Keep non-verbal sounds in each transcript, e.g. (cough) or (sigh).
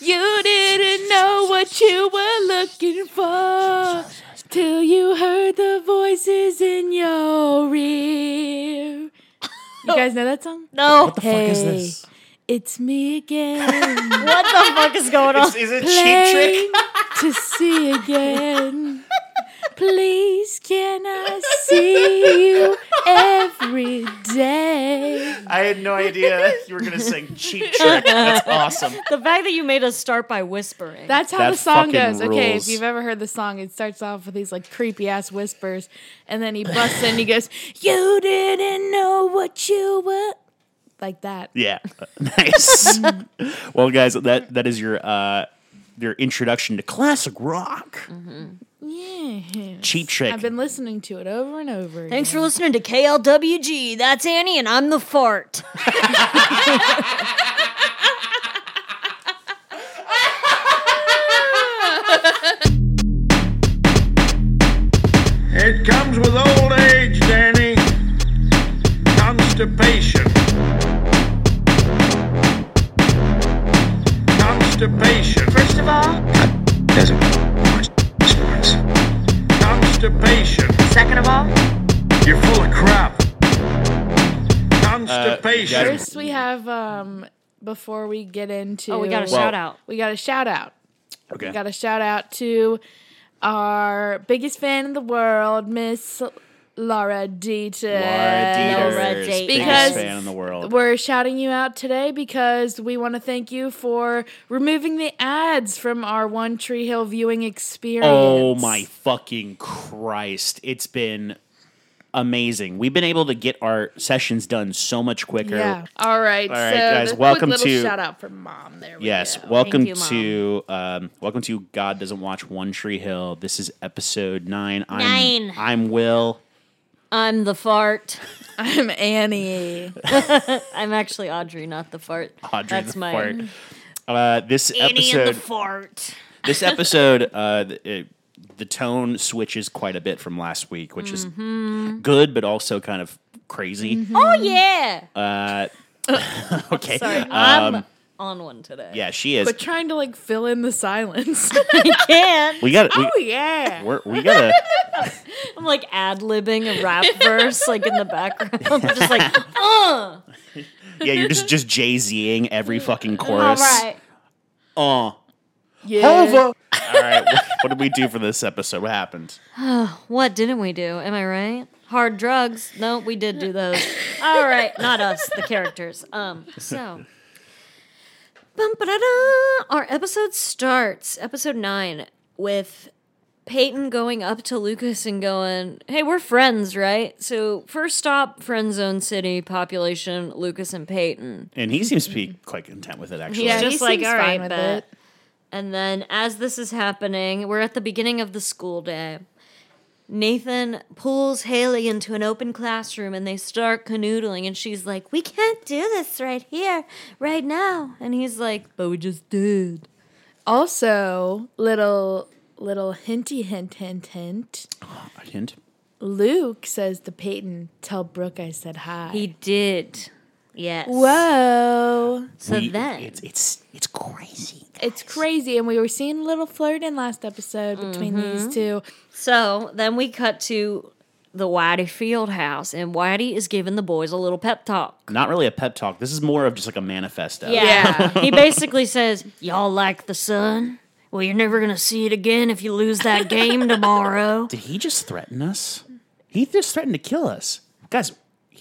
You didn't know what you were looking for till you heard the voices in your ear. You guys know that song? No. What The fuck is this? It's me again. (laughs) What the fuck is going on? Is it Cheap Trick? (laughs) To see again. (laughs) Please, can I see you every day? I had no idea you were gonna sing Cheap Trick. That's (laughs) (laughs) awesome. The fact that you made us start by whispering. That's how That the song fucking goes. Okay, rules. if you've ever heard the song, it starts off with these like creepy ass whispers, and then he busts in. He goes, "You didn't know what you were." Like that. Yeah, (laughs) nice. well, guys, that that is your uh, your introduction to classic rock. Yeah. Cheap Trick. I've been listening to it over and over. Thanks for listening to KLWG. That's Annie, and I'm the fart. (laughs) Constipation. guys- First, we have um before we get into. Oh, we got a Well- shout out. We got a shout out. okay. We got a shout out to our biggest fan in the world, Miss Laura Dieter. Laura Dieter, biggest Dieter. Because- fan in the world. We're shouting you out today because we want to thank you for removing the ads from our One Tree Hill viewing experience. Oh my fucking Christ! It's been amazing. We've been able to get our sessions done so much quicker. Yeah. All right. All right, so guys, the quick welcome little to- shout out for mom. There we Yes, go. welcome you, Mom. to um, welcome to God doesn't watch One Tree Hill. This is episode nine. I'm, Nine. I'm Will. I'm the fart. (laughs) I'm Annie. (laughs) I'm actually Audrey, not the fart. Audrey That's the my fart. Uh, this Annie and the fart. this episode, uh, it, the tone switches quite a bit from last week, which Mm-hmm. is good, but also kind of crazy. Oh yeah. Uh, (laughs) okay, Sorry, Um, I'm on one today. yeah, she is. But trying to like fill in the silence. (laughs) We can't. We got. We, oh yeah. we're, we gotta. (laughs) I'm like ad libbing a rap verse like in the background. I'm just like, uh. Yeah, you're just just Jay Zing every fucking chorus. right. Uh. Yeah. All right, what, what did we do for this episode? What happened? (sighs) What didn't we do? Am I right? Hard drugs. No, we did do those. All right, not us, the characters. Um, so. Bum, ba-da-da. Our episode starts, episode nine, with Peyton going up to Lucas and going, Hey, we're friends, right? So, first stop, friend zone city, population, Lucas and Peyton. And he seems to be quite content with it, actually. Yeah, just he like, seems all fine right, with bet. it. And then as this is happening, we're at the beginning of the school day. Nathan pulls Haley into an open classroom and they start canoodling and she's like, "We can't do this right here, right now." And he's like, "But we just did." Also, little little hinty hint hint hint. Uh, a hint. Luke says to Peyton, "Tell Brooke I said hi." He did. Yes. Whoa, So We- then it's it's it's crazy. it's crazy, and we were seeing a little flirting last episode between Mm-hmm. these two. So then we cut to the Whitey Field house and Whitey is giving the boys a little pep talk. Not really a pep talk. This is more of just like a manifesto. Yeah. (laughs) he basically says, Y'all like the sun? Well, you're never going to see it again if you lose that game (laughs) tomorrow. Did he just threaten us? He just threatened to kill us, guys.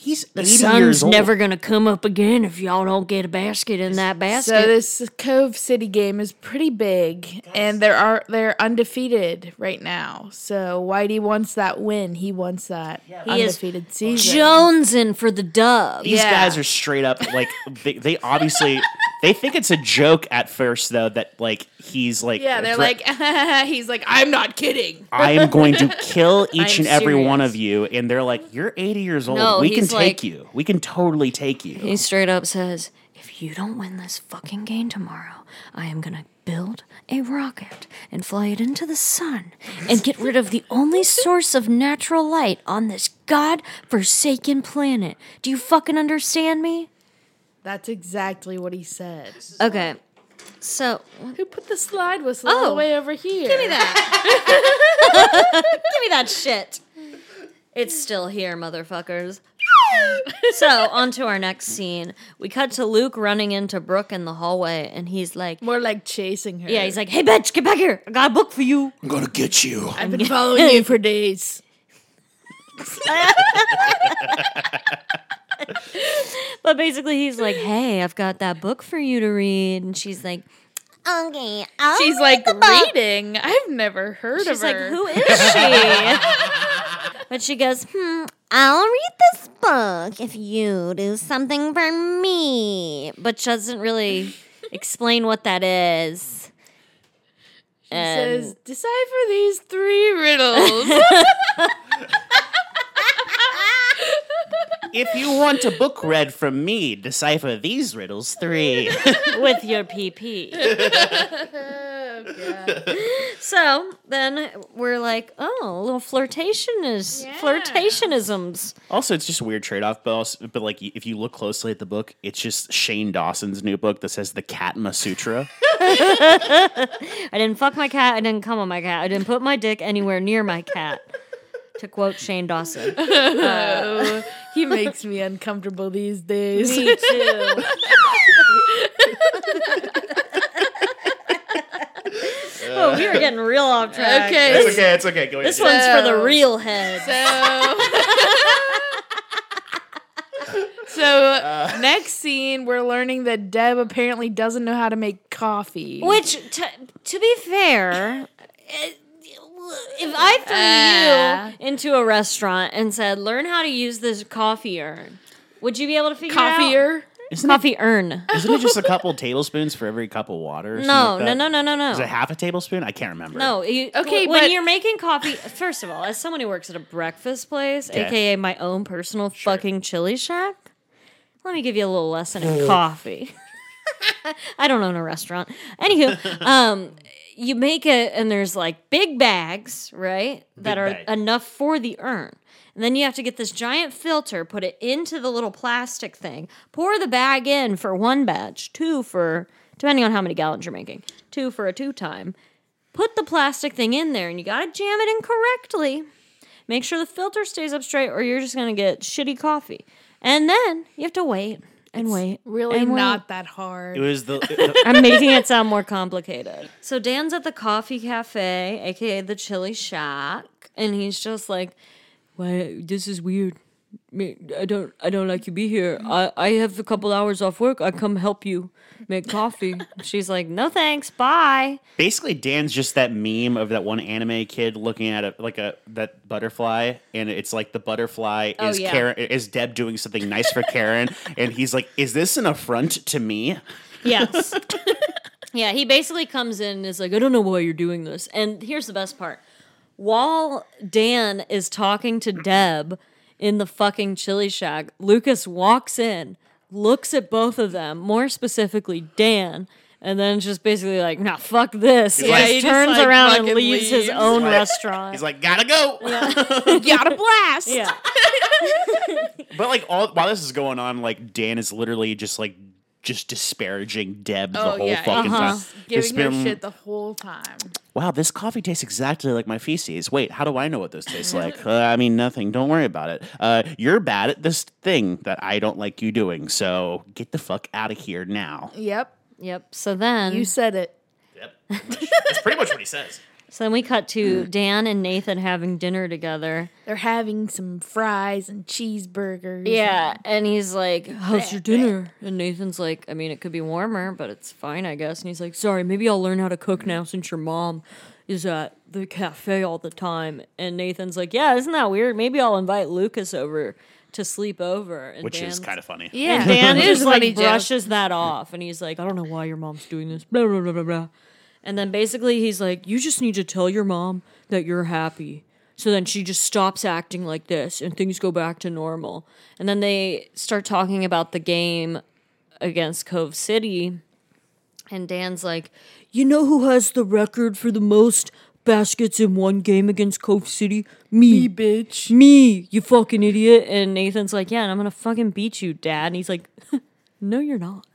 He's The 80 sun's years old. never going to come up again if y'all don't get a basket in that basket. So this Cove City game is pretty big, and there are they're undefeated right now. So Whitey wants that win. He wants that He is undefeated season. Jonesing for the dub. These Yeah. guys are straight up like they, they obviously they think it's a joke at first though that like he's like yeah, they're threat- like, (laughs) he's like, I'm not kidding. I am going to kill (laughs) each I'm and every one serious. of you and they're like you're 80 years old No, we can he's take you we can totally take you He straight up says, If you don't win this fucking game tomorrow, I am going to build a rocket and fly it into the sun and get rid of the only source of natural light on this god forsaken planet. Do you fucking understand me? That's exactly what he said. Okay. So Who put the slide whistle oh. all Oh. the way over here? Give me that. (laughs) (laughs) Give me that shit. It's still here, motherfuckers. so, on to our next scene. We cut to Luke running into Brooke in the hallway, and he's like, More like chasing her. Yeah, he's like, hey, bitch, get back here. I got a book for you. I'm gonna get you. I've been following you for days. But basically, he's like, hey, I've got that book for you to read. And she's like, okay. I'll She's read like the book." reading. I've never heard of her. She's of like, her. who is she? (laughs) but she goes, hmm, I'll read this book if you do something for me. But she doesn't really explain what that is. She And- says, decipher these three riddles. (laughs) If you want a book read from me, decipher these riddles three. with your PP. (laughs) (laughs) so then we're like, oh, a little flirtation is flirtationisms. also, it's just a weird trade off, but, also, but like if you look closely at the book, it's just Shane Dawson's new book that says the Katma Sutra. (laughs) (laughs) I didn't fuck my cat. I didn't come on my cat. I didn't put my dick anywhere near my cat. To quote Shane Dawson. oh, he makes me uncomfortable these days. Me too. Oh, we were getting real off (laughs) track. Okay. It's okay. It's okay. Go This ahead. one's for the real head. So, (laughs) so next scene, we're learning that Deb apparently doesn't know how to make coffee. Which, to, to be fair, if I threw Ah. you into a restaurant and said, "Learn how to use this coffee urn," would you be able to figure it out? Coffeeer? Isn't it, Coffee urn. isn't it just a couple tablespoons for every cup of water? or (laughs) No, like no, that? no, no, no, Is it half a tablespoon? I can't remember. No, you, Okay, when but- you're making coffee, first of all, as someone who works at a breakfast place, Okay. aka my own personal fucking chili shack, let me give you a little lesson in coffee. (laughs) I don't own a restaurant. Anywho, (laughs) um, you make it, and there's like big bags, right, that are bag. enough for the urn. And then you have to get this giant filter, put it into the little plastic thing, pour the bag in for one batch, two for, depending on how many gallons you're making, two for a two time. Put the plastic thing in there, and you gotta jam it in correctly. Make sure the filter stays up straight, or you're just gonna get shitty coffee. And then you have to wait and wait. Really and wait. not that hard. It was (laughs) the. I'm making it sound more complicated. So Dan's at the coffee cafe, aka the Chili Shack, and he's just like, "Why? This is weird. I don't. I don't like you be here. I I have a couple hours off work. I come help you make coffee." (laughs) She's like, "No thanks. Bye." Basically, Dan's just that meme of that one anime kid looking at a like a that butterfly, and it's like the butterfly Oh, is yeah. Karen is Deb doing something nice for Karen, (laughs) and he's like, "Is this an affront to me?" Yes. (laughs) yeah, he basically comes in and is like, I don't know why you're doing this. And here's the best part. While Dan is talking to Deb in the fucking chili shack, Lucas walks in, looks at both of them, more specifically Dan, and then just basically like, nah, fuck this. He like- just he just, turns like, around and fucking leaves his own like- restaurant. He's like, "Gotta go." Yeah. (laughs) Got a blast. yeah. But like all while this is going on, like Dan is literally just like just disparaging Deb the Oh whole yeah, fucking Uh-huh. time. just Just giving her shit the whole time. Wow, this coffee tastes exactly like my feces. Wait, how do I know what this tastes (laughs) like? Uh, I mean, nothing. Don't worry about it. Uh, you're bad at this thing that I don't like you doing. So get the fuck out of here now. Yep, Yep. So then you said it. Yep, (laughs) that's pretty much what he says. So then we cut to mm. Dan and Nathan having dinner together. They're having some fries and cheeseburgers. Yeah, and he's like, "How's your dinner?" And Nathan's like, "I mean, it could be warmer, but it's fine, I guess." And he's like, "Sorry, maybe I'll learn how to cook now since your mom is at the cafe all the time." And Nathan's like, "Yeah, isn't that weird? Maybe I'll invite Lucas over to sleep over." And Which is kind of funny. yeah. (laughs) and Dan It is just a funny like joke. brushes that off, and he's like, "I don't know why your mom's doing this." Blah blah blah blah blah. And then basically he's like, "You just need to tell your mom that you're happy." So then she just stops acting like this, and things go back to normal. And then they start talking about the game against Cove City, and Dan's like, "You know who has the record for the most baskets in one game against Cove City? Me, bitch. me, you fucking idiot. And Nathan's like, yeah, and I'm gonna fucking beat you, dad. And he's like, (laughs) no, you're not.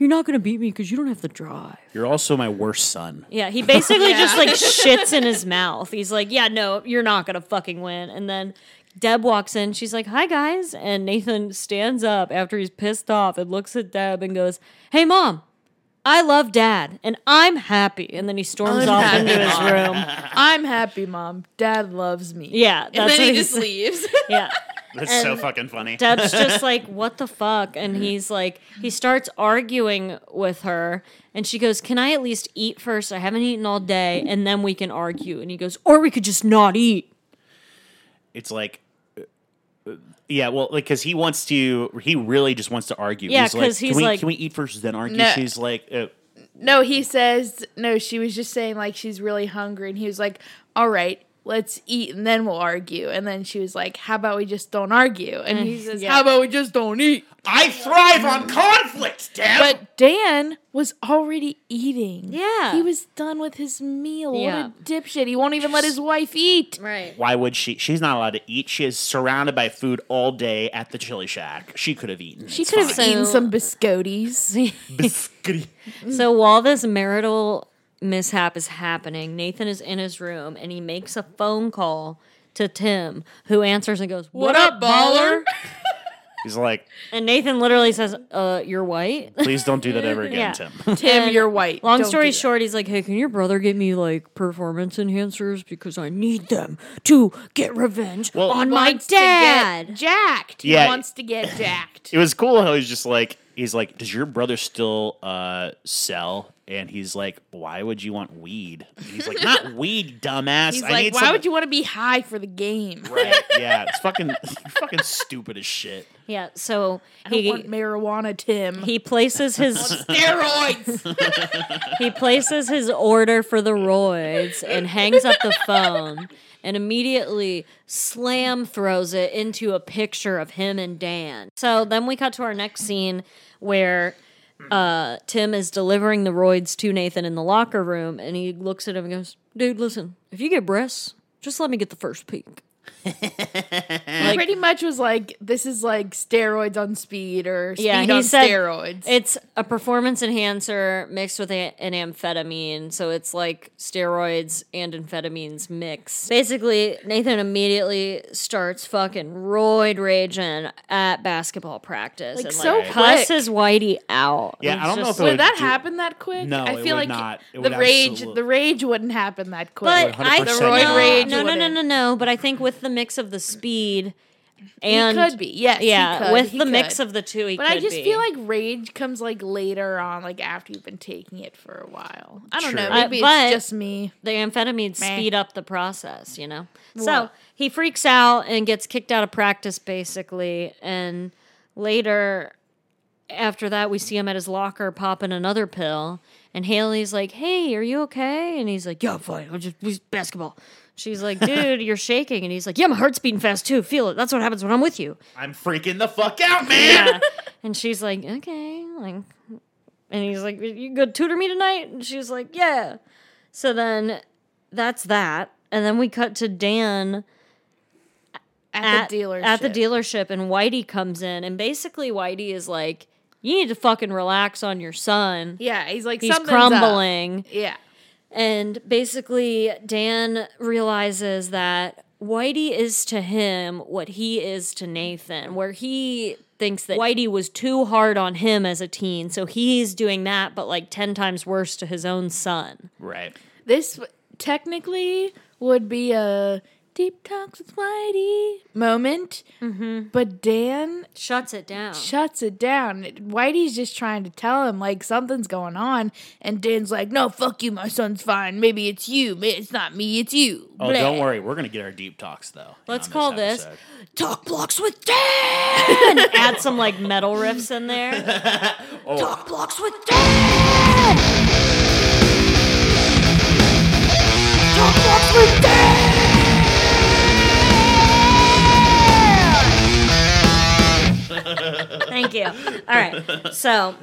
"You're not gonna beat me because you don't have the drive." You're also my worst son. Yeah, he basically just like (laughs) shits in his mouth. He's like, "Yeah, no, you're not gonna fucking win." And then Deb walks in. She's like, "Hi guys," and Nathan stands up after he's pissed off and looks at Deb and goes, "Hey mom, I love Dad and I'm happy." And then he storms I'm off happy, into his Mom. room. I'm happy, mom. Dad loves me. Yeah, and that's then what he just leaves. Yeah. (laughs) That's so fucking funny. Deb's just (laughs) like, what the fuck? And he's like, he starts arguing with her. And she goes, Can I at least eat first? I haven't eaten all day. And then we can argue. And he goes, Or we could just not eat. it's like uh, yeah well like because he wants to he really just wants to argue Yeah, he's like 'cause he's can we, like- can we eat first then argue No. she's like uh, No, he says no. She was just saying like she's really hungry, and he was like, "All right, let's eat, and then we'll argue." And then she was like, "How about we just don't argue?" And he mm, says, yeah. "How about we just don't eat?" i thrive on conflict Dan. But Dan was already eating. Yeah. he was done with his meal. Yeah. What a dipshit! He won't even let his wife eat. Right. why would she she's not allowed to eat she is surrounded by food all day at the chili shack she could have eaten She could have fine. eaten some biscottis. (laughs) Biscuity. So while this marital mishap is happening, Nathan is in his room and he makes a phone call to Tim, who answers and goes, What, up, baller? (laughs) he's like And Nathan literally says, Uh, you're white? please don't do that ever again (laughs) Yeah. tim (laughs) Tim, And you're white. Long Don't story do that. short, he's like, "Hey, can your brother get me like performance enhancers because I need them to get revenge Well- on my Wants to get dad." jacked. He Yeah. wants to get jacked. it was cool how he's just like he's like does your brother still uh sell and he's like why would you want weed and he's like not weed (laughs) dumbass He's I like, need why some-" would you want to be high for the game? right (laughs) yeah it's fucking (laughs) fucking stupid as shit Yeah, so I don't he want marijuana, Tim. he places his Steroids. he places his order for the roids and hangs up the phone and immediately slam throws it into a picture of him and Dan. So then we cut to our next scene where uh, Tim is delivering the roids to Nathan in the locker room and he looks at him and goes, Dude, listen, if you get breasts, just let me get the first peek. (laughs) He pretty much was like, this is like steroids on speed or speed Yeah, he on said steroids. It's a performance enhancer mixed with a, an amphetamine, so it's like steroids and amphetamines mix. Basically, Nathan immediately starts fucking roid raging at basketball practice Like, and so like cuss quick. his whitey out. Yeah, It's I don't know just if it would would that do- happen that quick? No, I it feel would like not. It the would rage, absolute- the rage wouldn't happen that quick. But I 100% The roid no, rage no, no, no, no, no. But I think with the mix of the speed he and could be. Yes, he yeah, could, with he the mix of the two, he But I just be. feel like rage comes like later on, like after you've been taking it for a while. I don't know. True. Uh, Maybe but- it's just me. the amphetamines Meh. speed up the process, you know? So he freaks out and gets kicked out of practice, basically. And later, after that, we see him at his locker popping another pill. And Haley's like, hey, are you okay? And he's like, yeah, I'm fine. I'm just basketball. She's like, dude, you're shaking. And he's like, yeah, my heart's beating fast too. Feel it. That's what happens when I'm with you. I'm freaking the fuck out, man. Yeah. and she's like, okay. Like, and he's like, you go tutor me tonight? And she's like, yeah. So then that's that. And then we cut to Dan At, the dealership. At the dealership, and Whitey comes in, and basically Whitey is like, "You need to fucking relax on your son. Yeah, he's like He's something's up. crumbling." Yeah. And basically, Dan realizes that Whitey is to him what he is to Nathan, where he thinks that Whitey was too hard on him as a teen, so he's doing that, but like ten times worse to his own son. right. This technically would be a deep talks with Whitey moment, Mm-hmm. but Dan Shuts it down. shuts it down. Whitey's just trying to tell him like something's going on, and Dan's like, "No, fuck you, my son's fine. Maybe it's you. Maybe It's not me. It's you." Oh, Blah. don't worry. We're gonna get our deep talks though. Let's on call this episode. Talk Blocks with Dan. And (laughs) add some like metal riffs in there. (laughs) Talk Blocks with Dan. Talk Blocks with Dan. Thank you. All right. So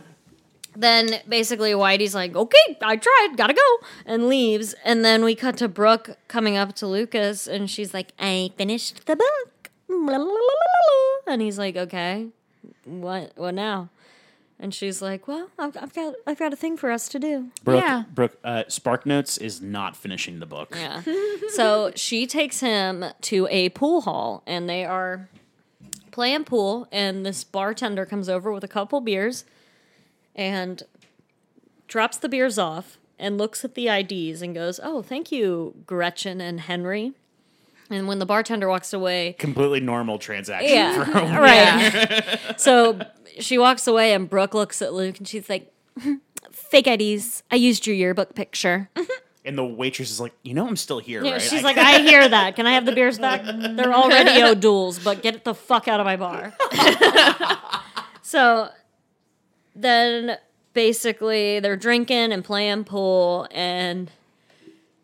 then basically Whitey's like, okay, I tried, gotta go, and leaves. And then we cut to Brooke coming up to Lucas, and she's like, I finished the book. Blah, (laughs) blah, blah, blah, blah. And he's like, okay, what, what now? And she's like, "Well, I've, I've got I've got a thing for us to do." Brooke, Yeah. Brooke, uh, Spark Notes is not finishing the book. Yeah. so she takes him to a pool hall, and they are playing pool. And this bartender comes over with a couple beers, and drops the beers off, and looks at the IDs and goes, "Oh, thank you, Gretchen and Henry." And when the bartender walks away, Completely normal transaction. yeah, right. (laughs) so she walks away, and Brooke looks at Luke, and she's like, (laughs) "Fake IDs. I used your yearbook picture." (laughs) And the waitress is like, you know, I'm still here, Yeah, right? she's I- like, I (laughs) hear that. Can I have the beers back? They're already (laughs) O'Doul's, but get the fuck out of my bar. (laughs) so then basically they're drinking and playing pool and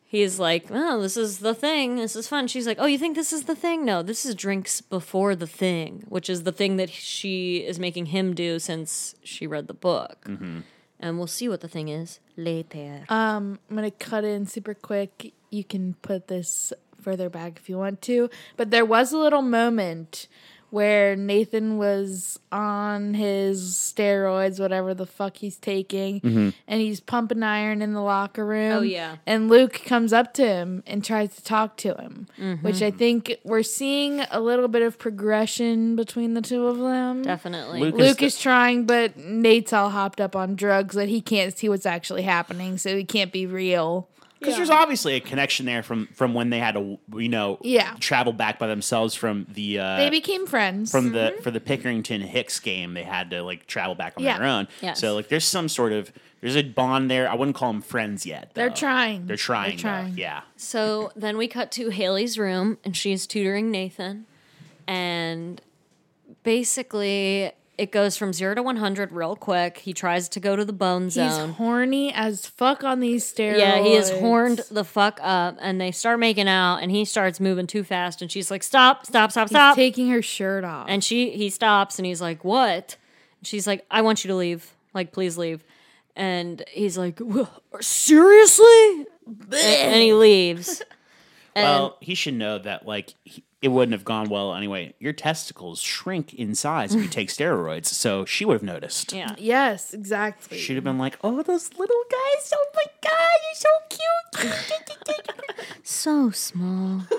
he's like, Oh, this is the thing. This is fun. She's like, Oh, you think this is the thing? No, this is drinks before the thing, which is the thing that she is making him do since she read the book. Mm-hmm. And we'll see what the thing is later. Um, I'm gonna cut in super quick. You can put this further back if you want to, but there was a little moment where Nathan was on his steroids, whatever the fuck he's taking, mm-hmm. and he's pumping iron in the locker room. Oh, yeah. And Luke comes up to him and tries to talk to him, mm-hmm. which I think we're seeing a little bit of progression between the two of them. Definitely. Luke Luke the- is trying, but Nate's all hopped up on drugs that he can't see what's actually happening, so he can't be real. Because there's obviously a connection there from from when they had to, you know, Yeah. travel back by themselves from the uh, They became friends. from the for the Pickerington Hicks game. They had to like travel back on Yeah. their own. Yes. So like, there's some sort of there's a bond there. I wouldn't call them friends yet. They're trying. They're trying. They're trying. Though. Yeah. So (laughs) then we cut to Haley's room and she's tutoring Nathan. And basically, it goes from zero to 100 real quick. He tries to go to the bone zone. He's horny as fuck on these steroids. Yeah, he is horned the fuck up. And they start making out and he starts moving too fast. And she's like, stop, stop, stop, He's stop. taking her shirt off. and she he stops and he's like, what? And she's like, I want you to leave. Like, please leave. And he's like, seriously? And, and he leaves. (laughs) And Well, he should know that like he, it wouldn't have gone well anyway. Your testicles shrink in size if you take (laughs) steroids, so she would have noticed. yeah. yes, exactly. She'd have been like, "Oh, those little guys! Oh my god, you're so cute!" (laughs) so small. (laughs)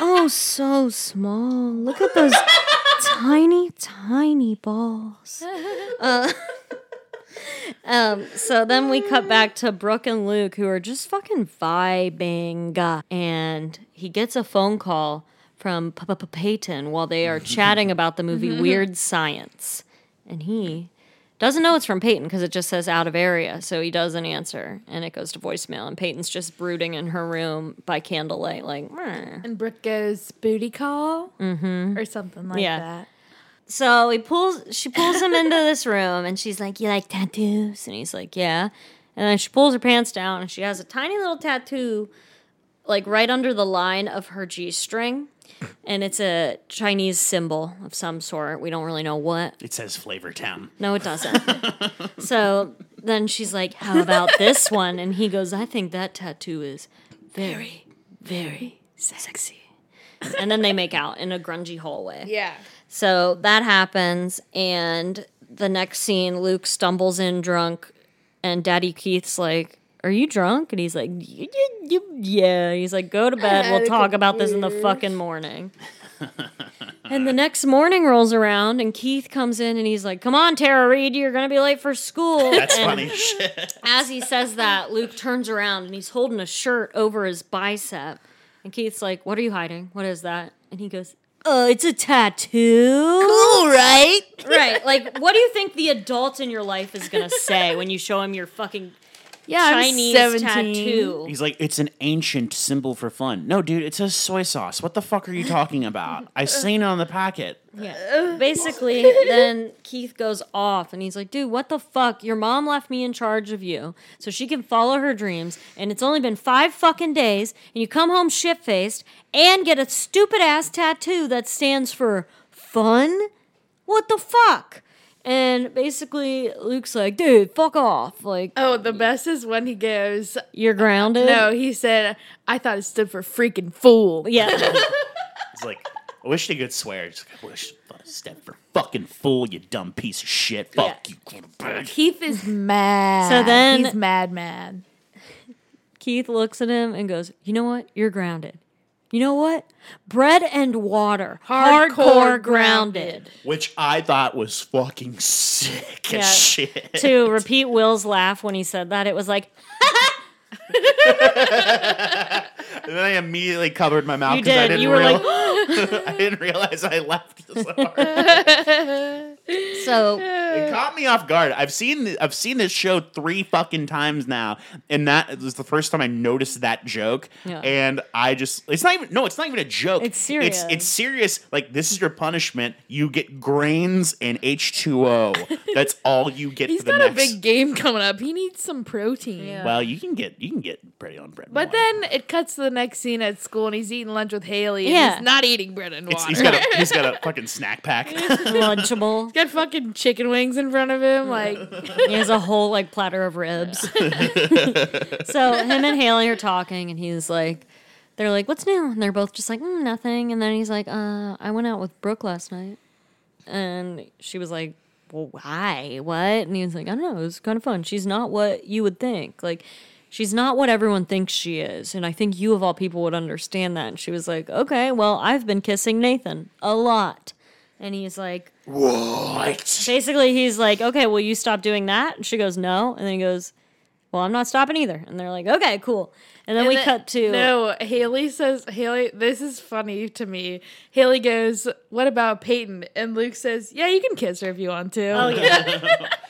oh, so small. Look at those tiny, tiny balls. Uh, um, so then we cut back to Brooke and Luke, who are just fucking vibing. And he gets a phone call from Papa Peyton while they are chatting about the movie (laughs) Weird Science. And he doesn't know it's from Peyton because it just says out of area. So he doesn't answer and it goes to voicemail. And Peyton's just brooding in her room by candlelight, like, "Meh." and Brooke goes booty call mm-hmm. or something like Yeah. that. So he pulls, she pulls him into this room and she's like, You like tattoos? And he's like, Yeah. And then she pulls her pants down and she has a tiny little tattoo, like right under the line of her G string. And it's a Chinese symbol of some sort. We don't really know what. It says Flavor Town. No, it doesn't. (laughs) so then she's like, How about this one? And he goes, I think that tattoo is very, very sexy. And then they make out in a grungy hallway. Yeah. So that happens, and the next scene, Luke stumbles in drunk, and Daddy Keith's like, "Are you drunk?" And he's like, "Y- y- y- "Yeah." He's like, "Go to bed. We'll talk about this in the fucking morning." (laughs) and the next morning rolls around, and Keith comes in, and he's like, "Come on, Tara Reid, you're gonna be late for school." (laughs) That's And funny shit. (laughs) As he says that, Luke turns around, and he's holding a shirt over his bicep, and Keith's like, "What are you hiding? What is that?" And he goes. Uh, it's a tattoo. Cool, right? Right. Like, what do you think the adult in your life is gonna say when you show him your fucking Yeah, Chinese I'm 17. tattoo? He's like, it's an ancient symbol for fun. No, dude, it says soy sauce. What the fuck are you talking about? (laughs) I've seen it on the packet. Yeah. Basically, then Keith goes off and he's like, dude, what the fuck? Your mom left me in charge of you so she can follow her dreams, and it's only been five fucking days, and you come home shit faced and get a stupid ass tattoo that stands for fun? What the fuck? And basically, Luke's like, dude, fuck off. Like, Oh, the best is when he goes, you're grounded. no, he said, I thought it stood for freaking fool. Yeah. (laughs) It's like, I wish they could swear. It's like, I wish. Step for fucking fool, you dumb piece of shit. Fuck you, quarterback. Keith is mad. So then- he's mad, mad. Keith looks at him and goes, You know what? You're grounded. You know what? Bread and water. Hardcore, Hardcore grounded. Which I thought was fucking sick Yeah. as shit. to repeat Will's laugh when he said that, it was like, (laughs) And then I immediately covered my mouth You because I did. didn't You were like, (laughs) I didn't realize I laughed so hard. (laughs) so It caught me off guard. I've seen I've seen this show three fucking times now, and that was the first time I noticed that joke. Yeah. And I just it's not even no, it's not even a joke. It's serious. It's, it's serious. Like this is your punishment. You get grains and H two O. That's all you get. He's for the got a big game coming up. He needs some protein. Yeah. Well, you can get you can get bread on bread. and But water. then it cuts to the next scene at school, and he's eating lunch with Haley. And Yeah. he's not eating bread and It's- water. he's got a (laughs) he's got a fucking snack pack. (laughs) lunchable. Got fucking chicken wings in front of him. Like, (laughs) He has a whole like platter of ribs. (laughs) so him and Haley are talking, and he's like, they're like, "What's new?" And they're both just like, mm, "Nothing." And then he's like, "Uh, I went out with Brooke last night," and she was like, "Well, why? What?" And he was like, "I don't know. It was kind of fun. She's not what you would think. Like." She's not what everyone thinks she is, and I think you of all people would understand that. And she was like, "Okay, well, I've been kissing Nathan a lot," and he's like, what? basically he's like, okay, will you stop doing that? And she goes, no. And then he goes, well, I'm not stopping either. And they're like, okay, cool. And then And we then- cut to No, Haley says, Haley, this is funny to me. Haley goes, What about Peyton? And Luke says, Yeah, you can kiss her if you want to. Oh yeah, (laughs)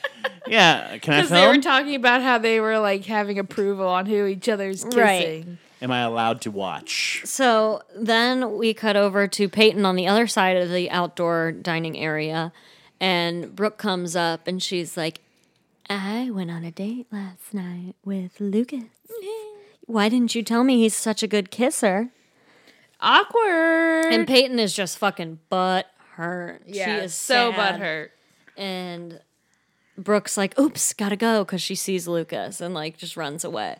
Yeah, can I film? Because they were film? talking about how they were like having approval on who each other's kissing. Right. Am I allowed to watch? so then we cut over to Peyton on the other side of the outdoor dining area, and Brooke comes up and she's like, I went on a date last night with Lucas. Why didn't you tell me he's such a good kisser? Awkward. And Peyton is just fucking butt hurt. yeah, she is so sad. butthurt. and Brooke's like, "Oops, gotta go," because she sees Lucas and like just runs away.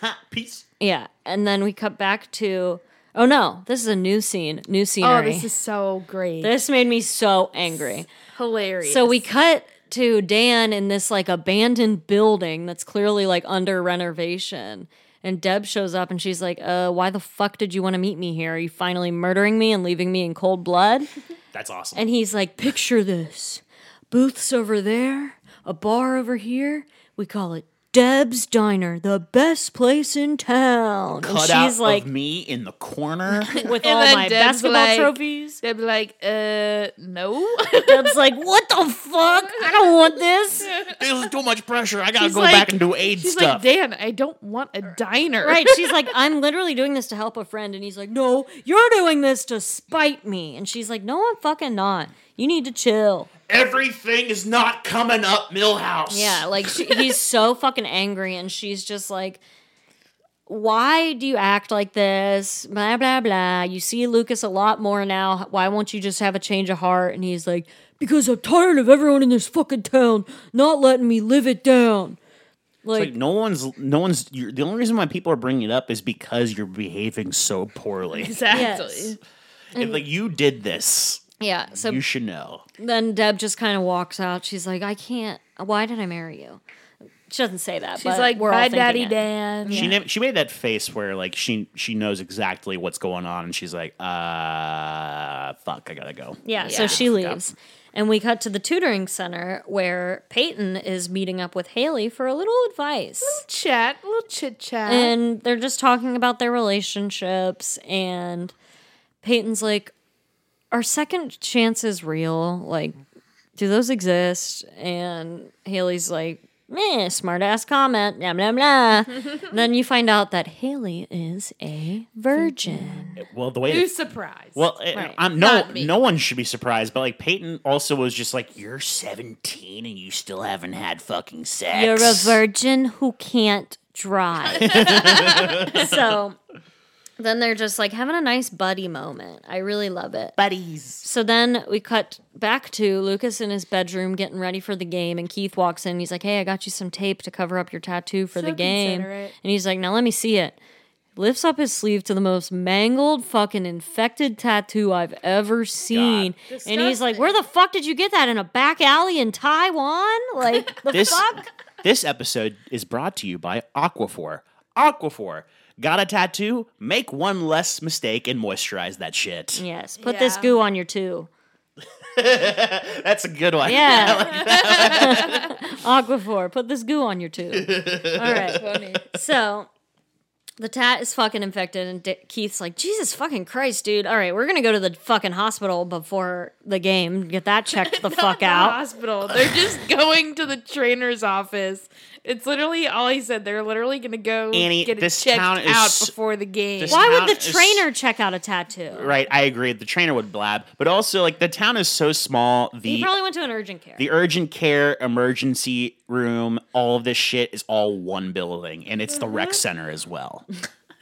Ha, peace. Yeah, and then we cut back to, oh no, this is a new scene, new scenery. Oh, this is so great. this made me so angry. hilarious. So we cut to Dan in this like abandoned building that's clearly like under renovation. And Deb shows up and she's like, uh, why the fuck did you want to meet me here? Are you finally murdering me and leaving me in cold blood? (laughs) That's awesome. And he's like, picture this booths over there, a bar over here. We call it Deb's Diner, the best place in town. and she's out like, of me in the corner. (laughs) with (laughs) And all then my Deb's basketball like- trophies. They'd be like, uh, no. Deb's like, what the fuck? I don't want this. (laughs) this is too much pressure. I gotta She's go like- back and do AIDS She's stuff. like, Dan, I don't want a diner. Right. She's like, I'm literally doing this to help a friend. And he's like, no, you're doing this to spite me. And she's like, no, I'm fucking not. You need to chill. Everything is not coming up, Milhouse. Yeah, like she, he's so (laughs) fucking angry, and she's just like, "Why do you act like this?" Blah blah blah. You see Lucas a lot more now. Why won't you just have a change of heart? And he's like, "Because I'm tired of everyone in this fucking town not letting me live it down." Like, Like no one's, no one's. You're, the only reason why people are bringing it up is because you're behaving so poorly. Exactly. Yes. if like you did this, yeah. So you should know. then Deb just kind of walks out. She's like, "I can't. Why did I marry you?" She doesn't say that. She's but like, we're bye, thinking Daddy it. Dan. She ne- she made that face where like she she knows exactly what's going on, and she's like, uh, fuck, I gotta go. Yeah, so she leaves. And we cut to the tutoring center where Peyton is meeting up with Haley for a little advice. Little chat, little chit chat. And they're just talking about their relationships. And Peyton's like, Are second chances real? Like, do those exist? And Haley's like, Meh, smart ass comment, blah, blah, blah. (laughs) then you find out that Haley is a virgin. Well, the way Who's surprised? Well, Right. I'm no Not me. no one should be surprised, but like Peyton also was just like, "You're 17 and you still haven't had fucking sex." You're a virgin who can't drive. (laughs) (laughs) so then they're just like having a nice buddy moment. I really love it. buddies. So then we cut back to Lucas in his bedroom getting ready for the game, and Keith walks in. He's like, "Hey, I got you some tape to cover up your tattoo for So the game." And he's like, "Now let me see it." lifts up his sleeve to the most mangled, fucking infected tattoo I've ever seen. And he's like, Where the fuck did you get that? In a back alley in Taiwan? (laughs) Like, the This fuck? this episode is brought to you by Aquaphor. Aquaphor. Got a tattoo? Make one less mistake and moisturize that shit. Yes, put this goo on your two. (laughs) That's a good one. Yeah. (laughs) (laughs) Aquaphor, put this goo on your two. All right. Funny. So the tat is fucking infected, and D- Keith's like, Jesus fucking Christ, dude. All right, we're gonna go to the fucking hospital before the game, get that checked the fuck The out. hospital. They're just going to the trainer's office. It's literally all he said. They're literally gonna go Annie, get it this checked town is out s- before the game. this- Why would town the is- trainer check out a tattoo? Right, I agree. The trainer would blab, but also like the town is so small. He The probably went to an urgent care. the urgent care emergency room, all of this shit is all one building, and it's the rec mm-hmm. center as well. (laughs)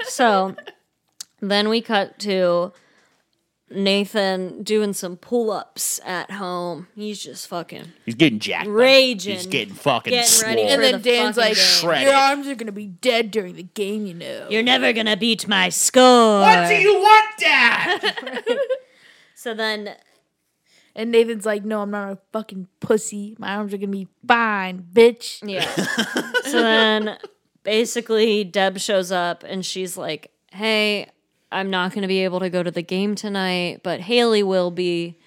So then we cut to Nathan doing some pull ups at home. He's just fucking He's getting jacked. up. Raging. He's getting fucking Getting ready swole. and for then the Dan's fucking like, game. Shredded. "Your arms are gonna be dead during the game, you know." You're never gonna beat my score. What do you want, Dad? (laughs) (laughs) So then and Nathan's like, "No, I'm not a fucking pussy. My arms are gonna be fine, bitch." Yeah. (laughs) so then basically Deb shows up and she's like, Hey, I'm not gonna be able to go to the game tonight, but Haley will be.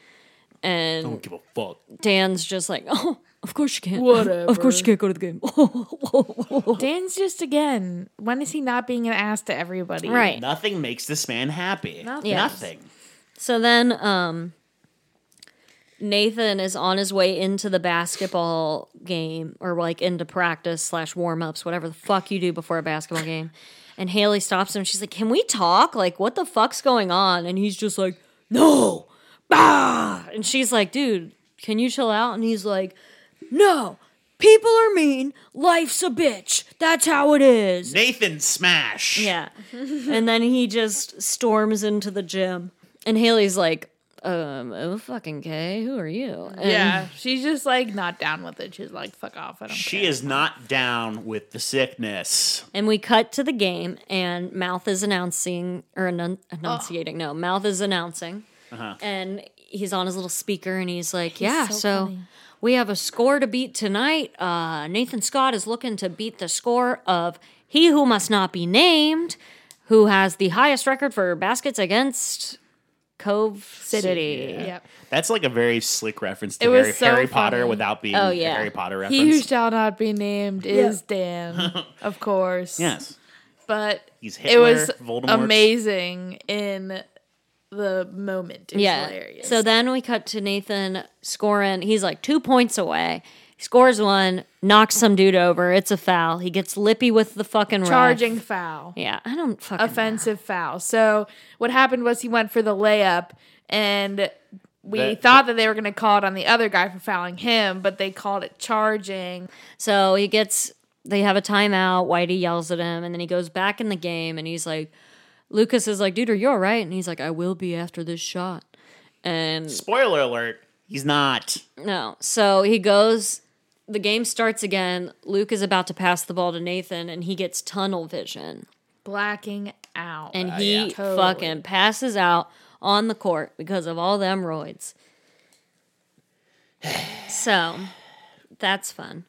And Don't give a fuck. Dan's just like, (laughs) Oh, of course you can't. Whatever. Of course you can't go to the game. (laughs) Dan's just again. When is he not being an ass to everybody? right. Nothing makes this man happy. Nothing. Yes. Nothing. So then um Nathan is on his way into the basketball game or like into practice slash warm ups, whatever the fuck you do before a basketball game. And Haley stops him. She's like, Can we talk? Like, what the fuck's going on? And he's just like, No. Bah! And she's like, Dude, can you chill out? And he's like, No. People are mean. Life's a bitch. That's how it is. Nathan smash. Yeah. (laughs) and then he just storms into the gym. And Haley's like, um, oh fucking K, who are you? And Yeah, she's just like not down with it. She's like, "Fuck off." I don't She care. is not down with the sickness. And we cut to the game, and Mouth is announcing, or enun- enunciating, no, Mouth is announcing. And he's on his little speaker, and he's like, yeah, so so, funny. we have a score to beat tonight. Uh, Nathan Scott is looking to beat the score of He Who Must Not Be Named, who has the highest record for baskets against Cove City. Yep. That's like a very slick reference to It was Harry, so Harry Potter without being Oh, a yeah. Harry Potter He who shall not be named is Dan, (laughs) of course. yes. but He's it was Hitler, Voldemort. amazing in the moment. It was Yeah. hilarious. So then we cut to Nathan scoring. He's like two points away. He scores one, knocks some dude over. It's a foul. He gets lippy with the fucking ref. charging foul. Yeah, I don't fucking. offensive foul. So what happened was he went for the layup, and we That- thought that they were going to call it on the other guy for fouling him, but they called it charging. So he gets. They have a timeout. Whitey yells at him, and then he goes back in the game, and he's like, Lucas is like, "Dude, are you all right?" And he's like, "I will be after this shot." And Spoiler alert. He's not. No. So he goes, the game starts again. Luke is about to pass the ball to Nathan and he gets tunnel vision. Blacking out. And uh, he yeah. Totally. fucking passes out on the court because of all them roids. (sighs) so that's fun.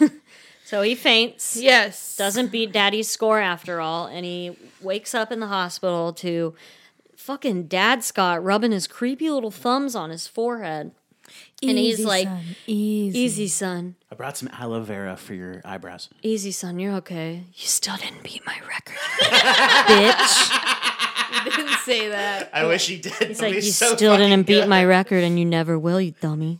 (laughs) so he faints. Yes. Doesn't beat daddy's score after all, and he wakes up in the hospital to fucking dad Scott rubbing his creepy little thumbs on his forehead. And he's like, son, easy. Easy, son. I brought some aloe vera for your eyebrows. Easy, son. You're okay. You still didn't beat my record, (laughs) bitch. He didn't say that. I wish he did. He's like, you still didn't beat my record, and you never will, you dummy.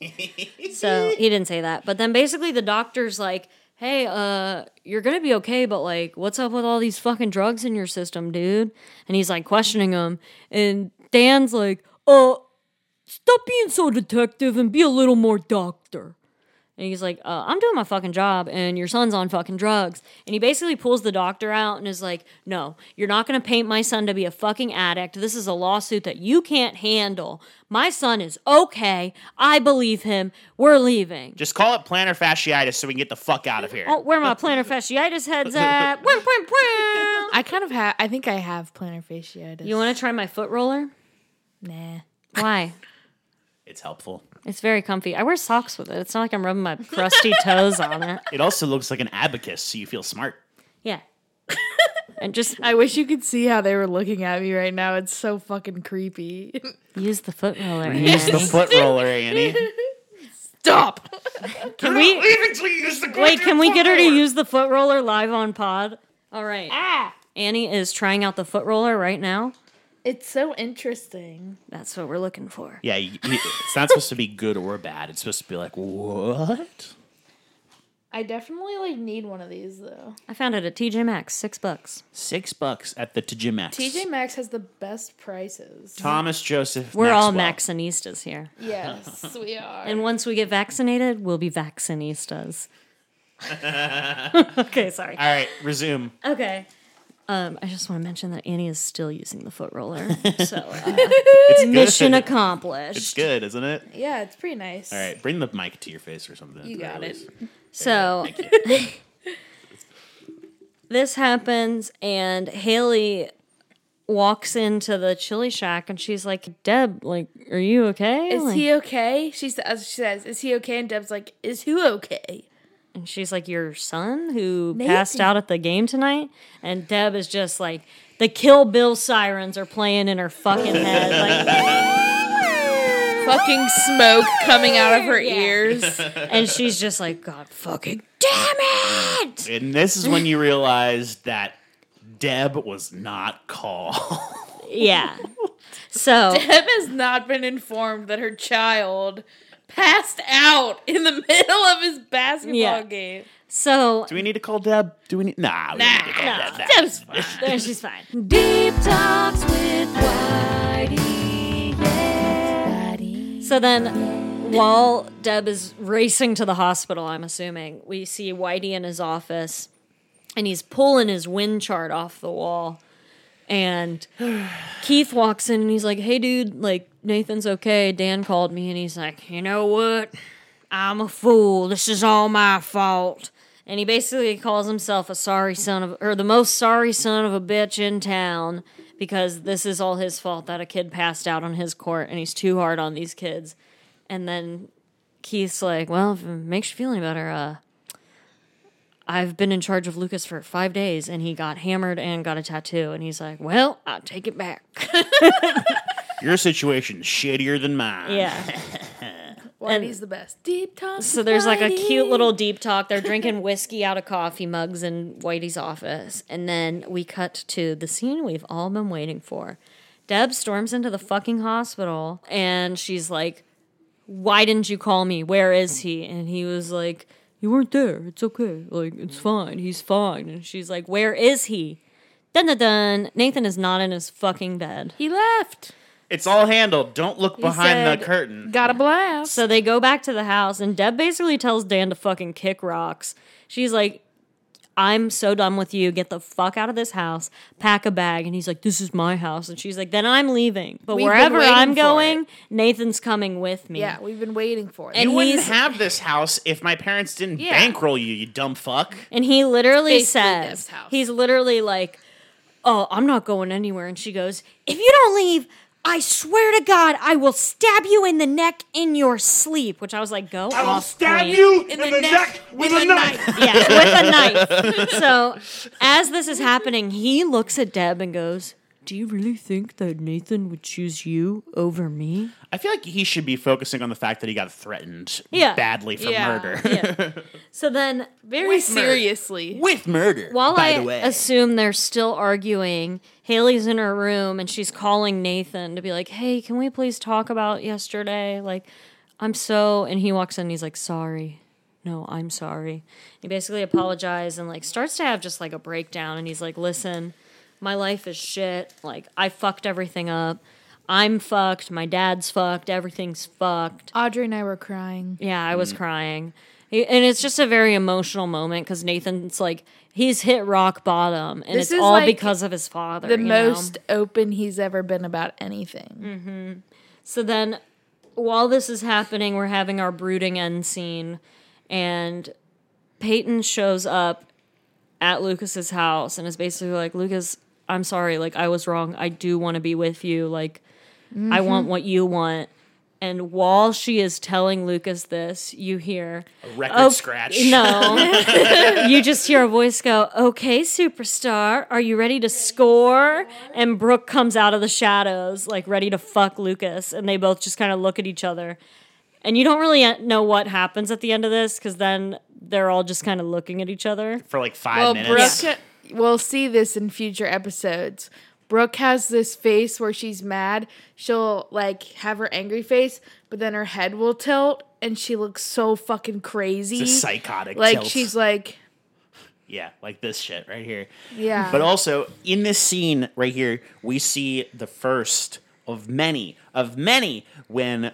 (laughs) so he didn't say that. But then basically, the doctor's like, hey, uh, you're gonna be okay, but like, what's up with all these fucking drugs in your system, dude? And he's like questioning him, and Dan's like, uh, stop being so detective and be a little more doctor. And he's like, uh, I'm doing my fucking job and your son's on fucking drugs. And he basically pulls the doctor out and is like, No, you're not going to paint my son to be a fucking addict. This is a lawsuit that you can't handle. My son is okay. I believe him. We're leaving. Just call it plantar fasciitis so we can get the fuck out of here. Oh, where my plantar fasciitis head's (laughs) at? Wham, wham, wham. I kind of have. I think I have plantar fasciitis. You want to try my foot roller? Nah. Why? It's helpful. It's very comfy. I wear socks with it. It's not like I'm rubbing my crusty (laughs) toes on it. It also looks like an abacus, so you feel smart. Yeah. (laughs) And just I wish you could see how they were looking at me right now. It's so fucking creepy. use the foot roller. Annie. Use the foot roller, Annie. Stop. (laughs) Can we until you use the wait? Can we get her to use the foot roller live on pod? All right. Ah. Annie is trying out the foot roller right now. It's so interesting. That's what we're looking for. Yeah, you, you- it's not supposed to be good or bad. It's supposed to be like, what? I definitely like need one of these though. I found it at TJ Maxx, six bucks. Six bucks at the TJ Maxx. TJ Maxx has the best prices. Thomas Joseph. We're all Maxwell. Maxxinistas here. Yes, we are. And once we get vaccinated, we'll be vaccinistas. (laughs) (laughs) okay, sorry. All right, resume. Okay. Um, I just want to mention that Annie is still using the foot roller. (laughs) So, uh, It's good. mission accomplished. It's good, isn't it? yeah, it's pretty nice. All right, bring the mic to your face or something. You got it. So (laughs) this happens, and Haley walks into the chili shack, and she's like, "Deb, like, are you okay?" Is Like- he okay? She says, she says, "Is he okay?" And Deb's like, "Is who okay?" And she's like, Your son who passed out at the game tonight? And Deb is just like, The Kill Bill sirens are playing in her fucking (laughs) head. Like, Fucking smoke coming out of her Yeah. ears. (laughs) and she's just like, God fucking damn it! And this is when you realize that Deb was not called. Yeah. So Deb has not been informed that her child passed out in the (laughs) middle of his basketball Yeah. game. so Do we need to call Deb? Do we need? Nah, we don't need to call Nah, Deb. Deb's fine. (laughs) there she's fine. Deep talks with Whitey. Yeah. So then while Deb is racing to the hospital, I'm assuming, we see Whitey in his office and he's pulling his wind chart off the wall. And (sighs) Keith walks in and he's like, Hey, dude, like, Nathan's okay. Dan called me and he's like, You know what? I'm a fool. This is all my fault. And he basically calls himself a sorry son of, or the most sorry son of a bitch in town because this is all his fault that a kid passed out on his court and he's too hard on these kids. And then Keith's like, Well, if it makes you feel any better, uh, I've been in charge of Lucas for five days and he got hammered and got a tattoo. And he's like, Well, I'll take it back. (laughs) Your situation's shittier than mine. yeah. (laughs) Whitey's the best. Deep talk. So there's like a cute little deep talk. They're drinking whiskey out of coffee mugs in Whitey's office. And then we cut to the scene we've all been waiting for. Deb storms into the fucking hospital and she's like, Why didn't you call me? Where is he? And he was like, You weren't there. It's okay. Like, it's fine. He's fine. And she's like, Where is he? Dun dun dun. Nathan is not in his fucking bed. He left. It's all handled. Don't look He behind said, the curtain. Got a blast. So they go back to the house, and Deb basically tells Dan to fucking kick rocks. She's like, I'm so done with you. Get the fuck out of this house. Pack a bag. And he's like, This is my house. And she's like, Then I'm leaving. But We've been wherever waiting I'm for going, it. Nathan's coming with me. yeah, we've been waiting for it. And You wouldn't he's- have this house if my parents didn't Yeah. bankroll you, you dumb fuck. And he literally It's basically says, Deb's house. He's literally like, Oh, I'm not going anywhere. And she goes, If you don't leave, I swear to God, I will stab you in the neck in your sleep. Which I was like, Go off. you in the, neck with a knife. yeah, with a knife. (laughs) So, as this is happening, he looks at Deb and goes, Do you really think that Nathan would choose you over me? I feel like he should be focusing on the fact that he got threatened Yeah. badly for Yeah. murder. Yeah. so then, very Very smart. seriously. With murder, While by I the way. assume they're still arguing, Haley's in her room and she's calling Nathan to be like, "Hey, can we please talk about yesterday? Like, I'm so." And he walks in and he's like, "Sorry." No, I'm sorry. He basically apologized and like starts to have just like a breakdown and he's like, "Listen, my life is shit. Like, I fucked everything up. I'm fucked. My dad's fucked. Everything's fucked." Audrey and I were crying. Yeah, I was mm. crying. And it's just a very emotional moment because Nathan's like he's hit rock bottom, and This it's all like because of his father. The you know? most open he's ever been about anything. Mm-hmm. So then, while this is happening, we're having our brooding end scene, and Peyton shows up at Lucas's house and is basically like, "Lucas, I'm sorry. Like I was wrong. I do want to be with you. Like I want mm-hmm. what you want." And while she is telling Lucas this, you hear A record Oh, scratch. No. (laughs) (laughs) you just hear a voice go, Okay, superstar, are you ready to score? And Brooke comes out of the shadows, like ready to fuck Lucas. And they both just kind of look at each other. And you don't really know what happens at the end of this because then they're all just kind of looking at each other. For like five Well, minutes. Brooke, we'll see this in future episodes. Brooke has this face where she's mad. She'll like have her angry face, but then her head will tilt and she looks so fucking crazy. It's a psychotic like tilt. she's like, Yeah, like this shit right here. yeah. But also in this scene right here, we see the first of many of many when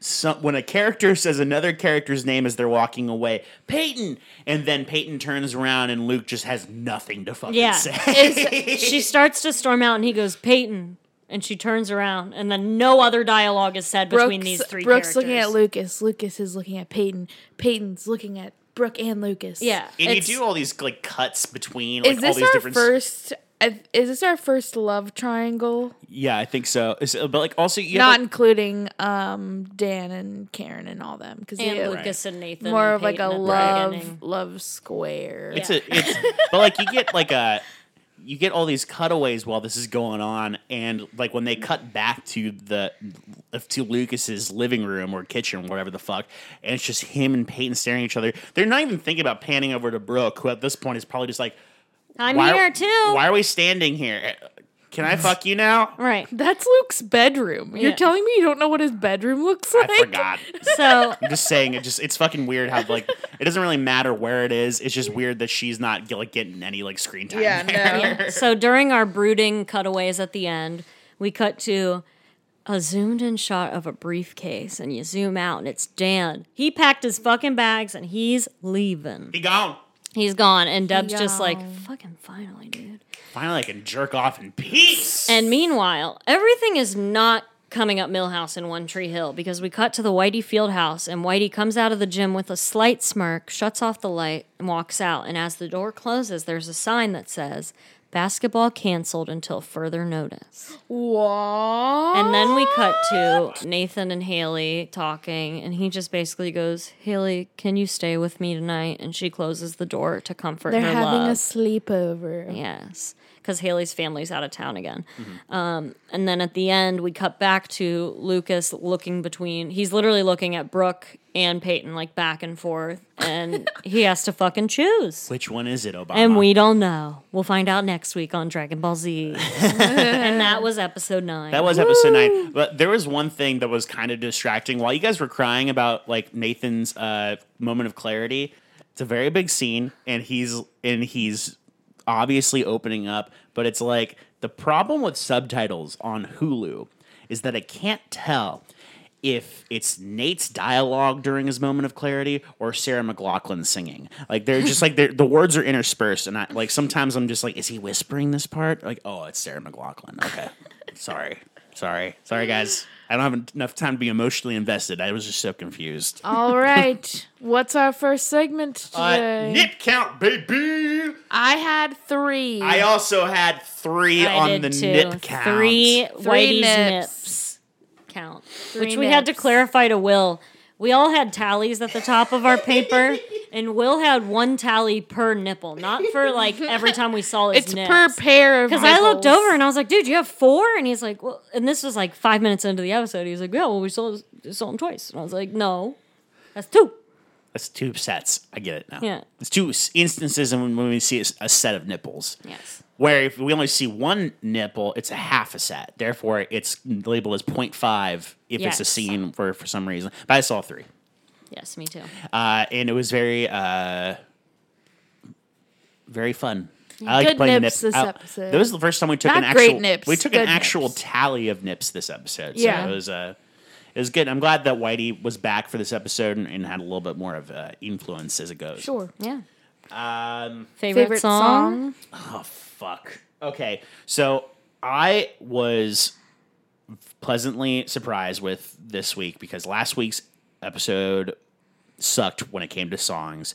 some when a character (laughs) says another character's name as they're walking away, Peyton, and then Peyton turns around and Luke just has nothing to fucking Yeah. say. (laughs) she starts to storm out and he goes, Peyton. And she turns around and then no other dialogue is said between these three Brooke's characters. looking at Lucas. Lucas is looking at Peyton. Peyton's looking at Brooke and Lucas. Yeah. and you do all these like cuts between like Is all this these our different first? Uh, Is this our first love triangle? Yeah, I think so. It's- But like also you Not like, including um Dan and Karen and all them because and they Lucas and Nathan. more and of like a Peyton at the love beginning. love square. It's a it's but like you get like a you get all these cutaways while this is going on and like when they cut back to the to Lucas's living room or kitchen whatever the fuck and it's just him and Peyton staring at each other they're not even thinking about panning over to Brooke who at this point is probably just like I'm why, here too. why are we standing here eh, can I fuck you now (laughs) Right. That's Luke's bedroom. You're Yeah. telling me you don't know what his bedroom looks like? I forgot (laughs) So (laughs) I'm just saying it just it's fucking weird how like it doesn't really matter where it is it's just weird that she's not like getting any like screen time Yeah, there. no. so during our brooding cutaways at the end, we cut to a zoomed in shot of a briefcase, and you zoom out, and it's Dan. He packed his fucking bags and he's leaving. Be gone He's gone, and Deb's just like, fucking finally, dude. Finally, I can jerk off in peace. And meanwhile, everything is not coming up Milhouse in One Tree Hill because we cut to the Whitey Field house, and Whitey comes out of the gym with a slight smirk, shuts off the light, and walks out. And as the door closes, there's a sign that says, Basketball canceled until further notice. What? And then we cut to Nathan and Haley talking, and he just basically goes, Haley, can you stay with me tonight? And she closes the door to comfort They're her having love. a sleepover. Yes, because Haley's family's out of town again. Mm-hmm. Um, and then at the end, we cut back to Lucas looking between. He's literally looking at Brooke and Peyton, like back and forth, and (laughs) he has to fucking choose. Which one is it, Obama? And we don't know. We'll find out next week on Dragon Ball Z. (laughs) and that was episode nine. That was episode nine. But there was one thing that was kind of distracting. While you guys were crying about like Nathan's uh, moment of clarity, it's a very big scene, and he's and he's obviously opening up. But it's like the problem with subtitles on Hulu is that I can't tell if it's Nate's dialogue during his moment of clarity or Sarah McLachlan singing. Like they're just like they're, the words are interspersed, and I like sometimes I'm just like, is he whispering this part? Like, oh, it's Sarah McLachlan. Okay, sorry, sorry, sorry, guys. I don't have enough time to be emotionally invested. I was just so confused. All (laughs) right. What's our first segment Uh, today? nip count, baby. I had three. I also had three I on the too. nip count. Three, Three Whitey's nips. nips. count, Three which we had to clarify to Will. We all had tallies at the top of our paper, (laughs) and Will had one tally per nipple, not for like every time we saw his it's nips. per pair of Because I looked over and I was like, dude, you have four? And he's like, well, and this was like five minutes into the episode. He was like, yeah, well, we saw, saw him twice. And I was like, no, that's two. That's two sets. I get it now. Yeah. It's two instances and when we see a set of nipples. Yes. Where if we only see one nipple, it's a half a set. Therefore, it's labeled as 0.5 if it's a scene for, for some reason. But I saw three. Yes, me too. Uh, and it was very, uh, very fun. I like Good playing nips the this I- episode. That was the first time we took Not an great actual nips, we took good an actual nips. tally of nips this episode. So Yeah. it was uh, it was good. I'm glad that Whitey was back for this episode and, and had a little bit more of uh, influence as it goes. Sure. Yeah. Um, Favorite, Favorite song? song? Oh fuck. Okay, so I was pleasantly surprised with this week because last week's episode sucked when it came to songs,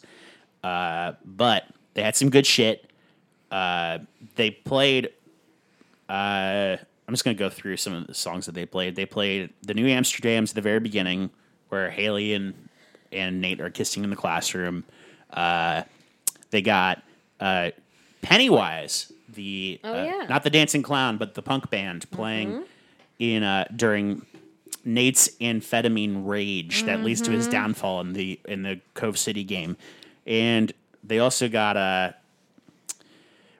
uh, but they had some good shit. Uh, they played. Uh, I'm just gonna go through some of the songs that they played. They played the New Amsterdam's at the very beginning, where Haley and and Nate are kissing in the classroom. Uh, they got uh, Pennywise, the Oh, uh, yeah. not the dancing clown, but the punk band playing in uh, during Nate's amphetamine rage that leads to his downfall in the in the Cove City game, and they also got a.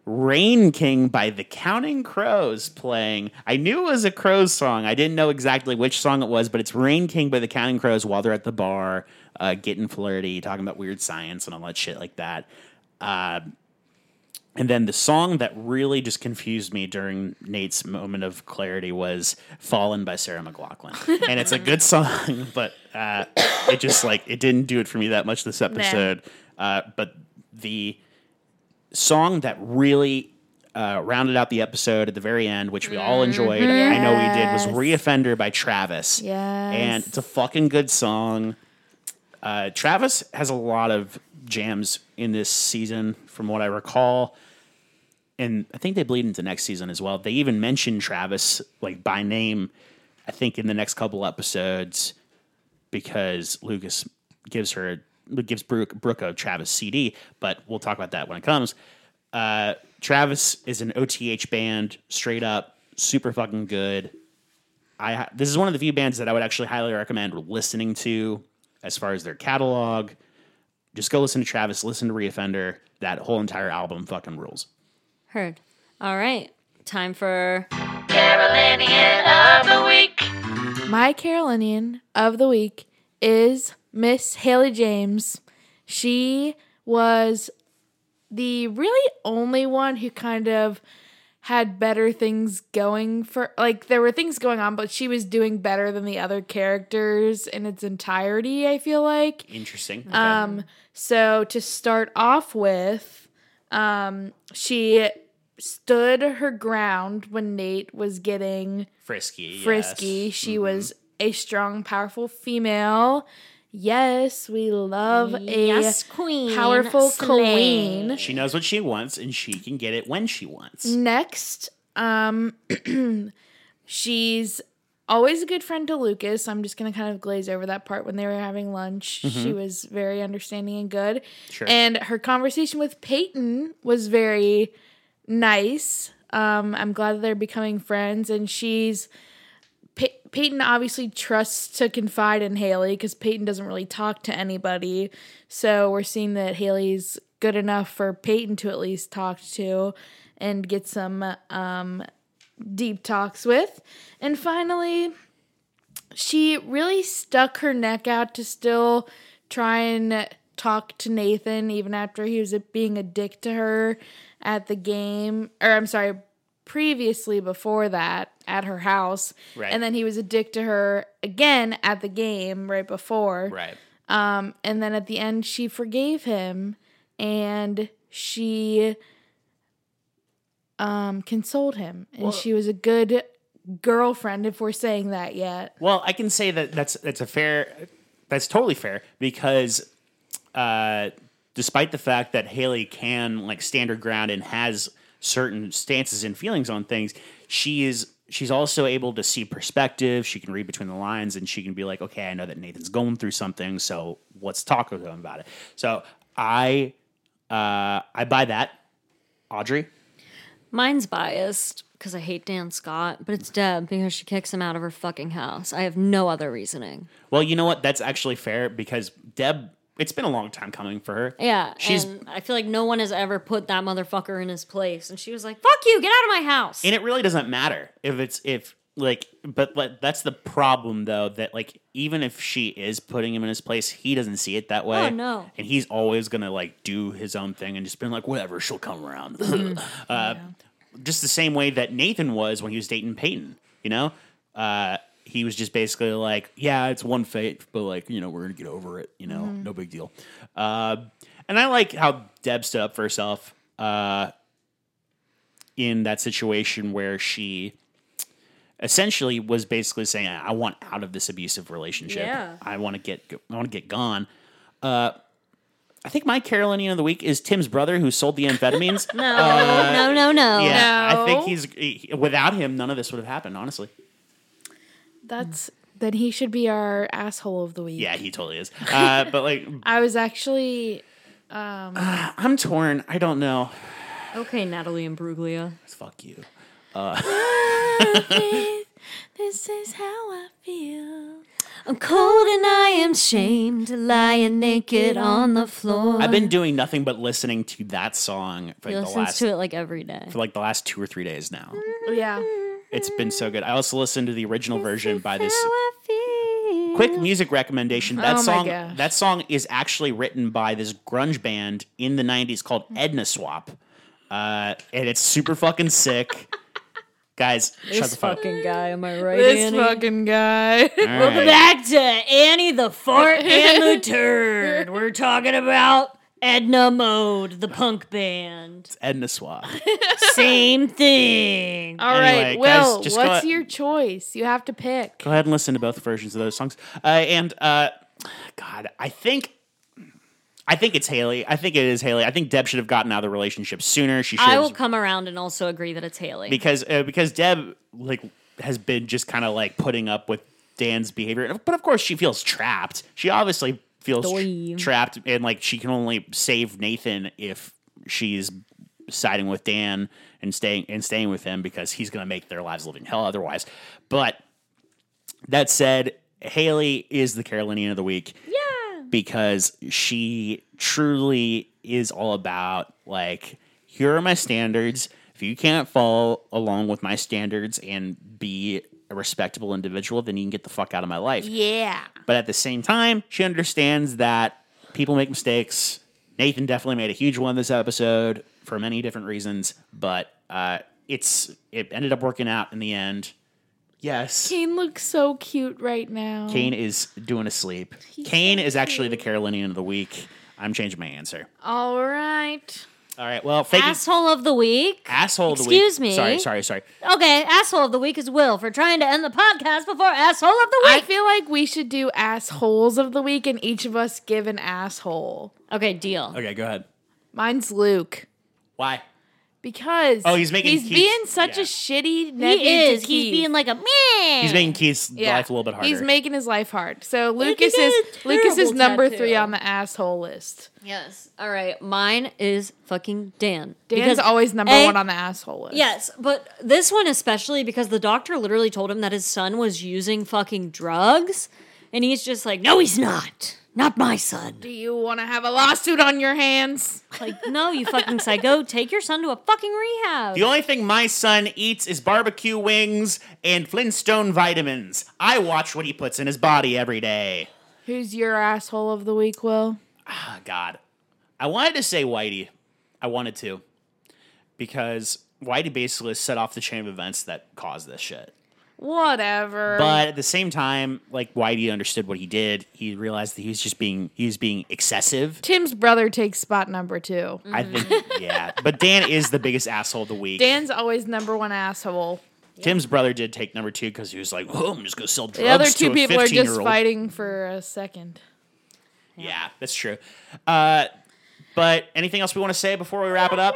Rain King by the Counting Crows playing. I knew it was a Crows song. I didn't know exactly which song it was, but it's Rain King by the Counting Crows while they're at the bar, uh, getting flirty, talking about weird science and all that shit like that. Uh, and then the song that really just confused me during Nate's moment of clarity was "Fallen" by Sarah McLachlan, and it's a good song, (laughs) but uh, it just like it didn't do it for me that much this episode. Uh, but the song that really uh, rounded out the episode at the very end, which we all enjoyed, I know we did, was Yes. "Reoffender" by Travis. Yes. and it's a fucking good song. Uh, Travis has a lot of jams in this season, from what I recall, and I think they bleed into next season as well. They even mention Travis like by name, I think, in the next couple episodes because Lucas gives her gives Brooke, Brooke a Travis CD, but we'll talk about that when it comes. Uh, Travis is an OTH band, straight up, super fucking good. I this is one of the few bands that I would actually highly recommend listening to as far as their catalog. Just go listen to Travis, listen to Reoffender. That whole entire album fucking rules. Heard. All right. Time for Carolinian of the Week. My Carolinian of the week is Miss Haley James. She was the really only one who kind of had better things going for like there were things going on but she was doing better than the other characters in its entirety I feel like. Interesting. Okay. Um, so to start off with, um, she stood her ground when Nate was getting frisky. frisky. yes. She was a strong, powerful female. Yes, we love a Yes, queen. powerful Slay. queen. She knows what she wants, and she can get it when she wants. Next, um, (clears throat) she's always a good friend to Lucas. I'm just gonna kind of glaze over that part when they were having lunch. She was very understanding and good. Sure. And her conversation with Peyton was very nice. Um, I'm glad that they're becoming friends, and she's Pey- Peyton obviously trusts to confide in Haley because Peyton doesn't really talk to anybody. So we're seeing that Haley's good enough for Peyton to at least talk to and get some um, deep talks with. And finally, she really stuck her neck out to still try and talk to Nathan even after he was being a dick to her at the game or I'm sorry previously before that at her house Right. and then he was a dick to her again at the game right before Right. um, and then at the end, she forgave him and she um, consoled him. And she was a good girlfriend, if we're saying that yet. Well, I can say that that's that's a fair, that's totally fair because, uh, despite the fact that Haley can like stand her ground and has certain stances and feelings on things, she is she's also able to see perspective. She can read between the lines, and she can be like, okay, I know that Nathan's going through something, so let's talk with him about it. So I, uh, I buy that. Audrey, Mine's biased because I hate Dan Scott, but it's Deb because she kicks him out of her fucking house. I have no other reasoning. well, you know what? That's actually fair because Deb. It's been a long time coming for her. Yeah, She's- I feel like no one has ever put that motherfucker in his place, and she was like, "Fuck you, get out of my house." and it really doesn't matter if it's if like but like, that's the problem though that like even if she is putting him in his place he doesn't see it that way Oh, no. and he's always gonna like do his own thing and just been like whatever she'll come around (laughs) uh, just the same way that nathan was when he was dating peyton you know uh he was just basically like, "Yeah, it's one fate, but like you know we're gonna get over it. You know, Mm-hmm. no big deal." Uh, and I like how Deb stood up for herself uh, in that situation where she essentially was basically saying, "I want out of this abusive relationship. Yeah. I want to get I want to get gone." Uh, I think my Carolinian of the week is Tim's brother who sold the amphetamines. (laughs) No, no, no, no. Yeah, I think he's he, without him, none of this would have happened. Honestly, That's then he should be our asshole of the week. yeah, he totally is. Uh, (laughs) but like, I was actually (sighs) I'm torn. I don't know. Okay, Natalie Imbruglia. Fuck you. (laughs) This is how I feel. I'm cold and I am shamed, lying naked on the floor. I've been doing nothing but listening to that song for he like, the listens last to it like every day. for like the last two or three days now. Yeah. It's been so good. I also listened to the original version by this How I feel. quick music recommendation. That Oh my song gosh. that song is actually written by this grunge band in the 90s called Ednaswap. Uh, and it's super fucking sick. Guys, shut This the fuck. fucking guy, am I right, This Annie? fucking guy. All (laughs) Welcome back to Annie the Fart and the (laughs) Turd. We're talking about Edna Mode, the punk band. It's Ednaswap. (laughs) Same thing. All right, Anyway, guys, Will, just go what's a- your choice? You have to pick. Go ahead and listen to both versions of those songs. Uh, and uh, God, I think I think it's Haley. I think it is Haley. I think Deb should have gotten out of the relationship sooner. She should I have will come around and also agree that it's Haley. because uh, because Deb like has been just kind of like putting up with Dan's behavior, but of course she feels trapped. She obviously feels tr- trapped, and like she can only save Nathan if she's siding with Dan and staying and staying with him because he's going to make their lives living hell otherwise. But that said, Haley is the Carolinian of the week yeah. because she truly is all about like here are my standards if you can't follow along with my standards and be a respectable individual then you can get the fuck out of my life Yeah. but at the same time she understands that people make mistakes nathan definitely made a huge one this episode for many different reasons but uh it's it ended up working out in the end yes Kane looks so cute right now. Kane is doing a sleep. Kane is actually the Carolinian of the week. I'm changing my answer. All right. All right. Well, thank you. Asshole of the week. Asshole of the week. Excuse me. Sorry, sorry, sorry. Okay, asshole of the week is Will for trying to end the podcast before asshole of the week. I feel like we should do assholes of the week and each of us give an asshole. okay, deal. Okay, go ahead. Mine's Luke. Why? Because Oh, he's making he's Keith- being such yeah. a shitty He is. to He's Keith. being like a man. He's making Keith's Yeah. life a little bit harder. He's making his life hard. So Lucas got is a Lucas is terrible number tattoo. three on the asshole list. Yes. All right. Mine is fucking Dan. Dan's Because always number A- one on the asshole list. Yes, but this one especially because the doctor literally told him that his son was using fucking drugs, and he's just like, "No, he's not. Not my son." Do you want to have a lawsuit on your hands? Like, no, you fucking psycho. Take your son to a fucking rehab. the only thing my son eats is barbecue wings and Flintstone vitamins. I watch what he puts in his body every day. Who's your asshole of the week, Will? Oh, God. I wanted to say Whitey. I wanted to. Because Whitey basically set off the chain of events that caused this shit. Whatever. But at the same time, like Whitey understood what he did. He realized that he was just being he was being excessive. Tim's brother takes spot number two. I think yeah. But Dan is the biggest asshole of the week. Dan's always number one asshole. Tim's brother did take number two because he was like, "Oh, I'm just gonna sell drugs." The other to two people are just fighting for a second. Yeah, that's true. Uh, but anything else we want to say before we wrap it up?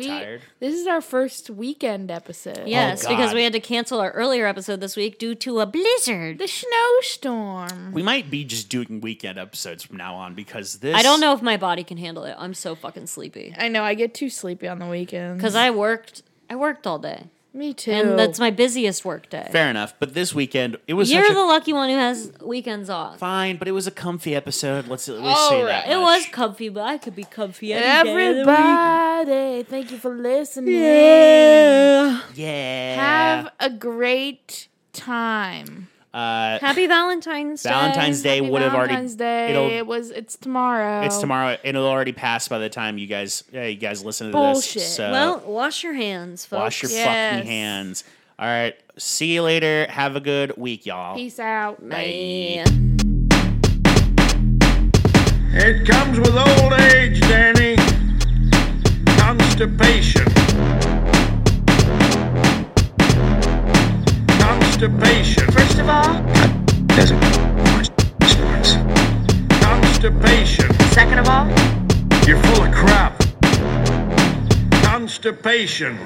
You're We- tired. This is our first weekend episode. yes, Oh, because we had to cancel our earlier episode this week due to a blizzard. The snowstorm. We might be just doing weekend episodes from now on because this. I don't know if my body can handle it. I'm so fucking sleepy I know I get too sleepy on the weekends. because I worked. I worked all day, me too. and that's my busiest work day. Fair enough, but this weekend it was You're such a the lucky one who has weekends off. fine, but it was a comfy episode. Let's at least oh, say All that. right. It much. was comfy, but I could be comfy any day of the. Everybody, thank you for listening. Yeah. Yeah. Have a great time. Uh, Happy Valentine's Day. Valentine's Day Happy would have already. Day. It was. It's tomorrow. It's tomorrow. It'll already pass by the time you guys. Yeah, you guys listen to Bullshit. this. So well, wash your hands, folks. Wash your yes. fucking hands. All right. See you later. Have a good week, y'all. Peace out. man. It comes with old age, Danny. Constipation. Constipation. First of all, doesn't sports Constipation. Second of all, you're full of crap. Constipation.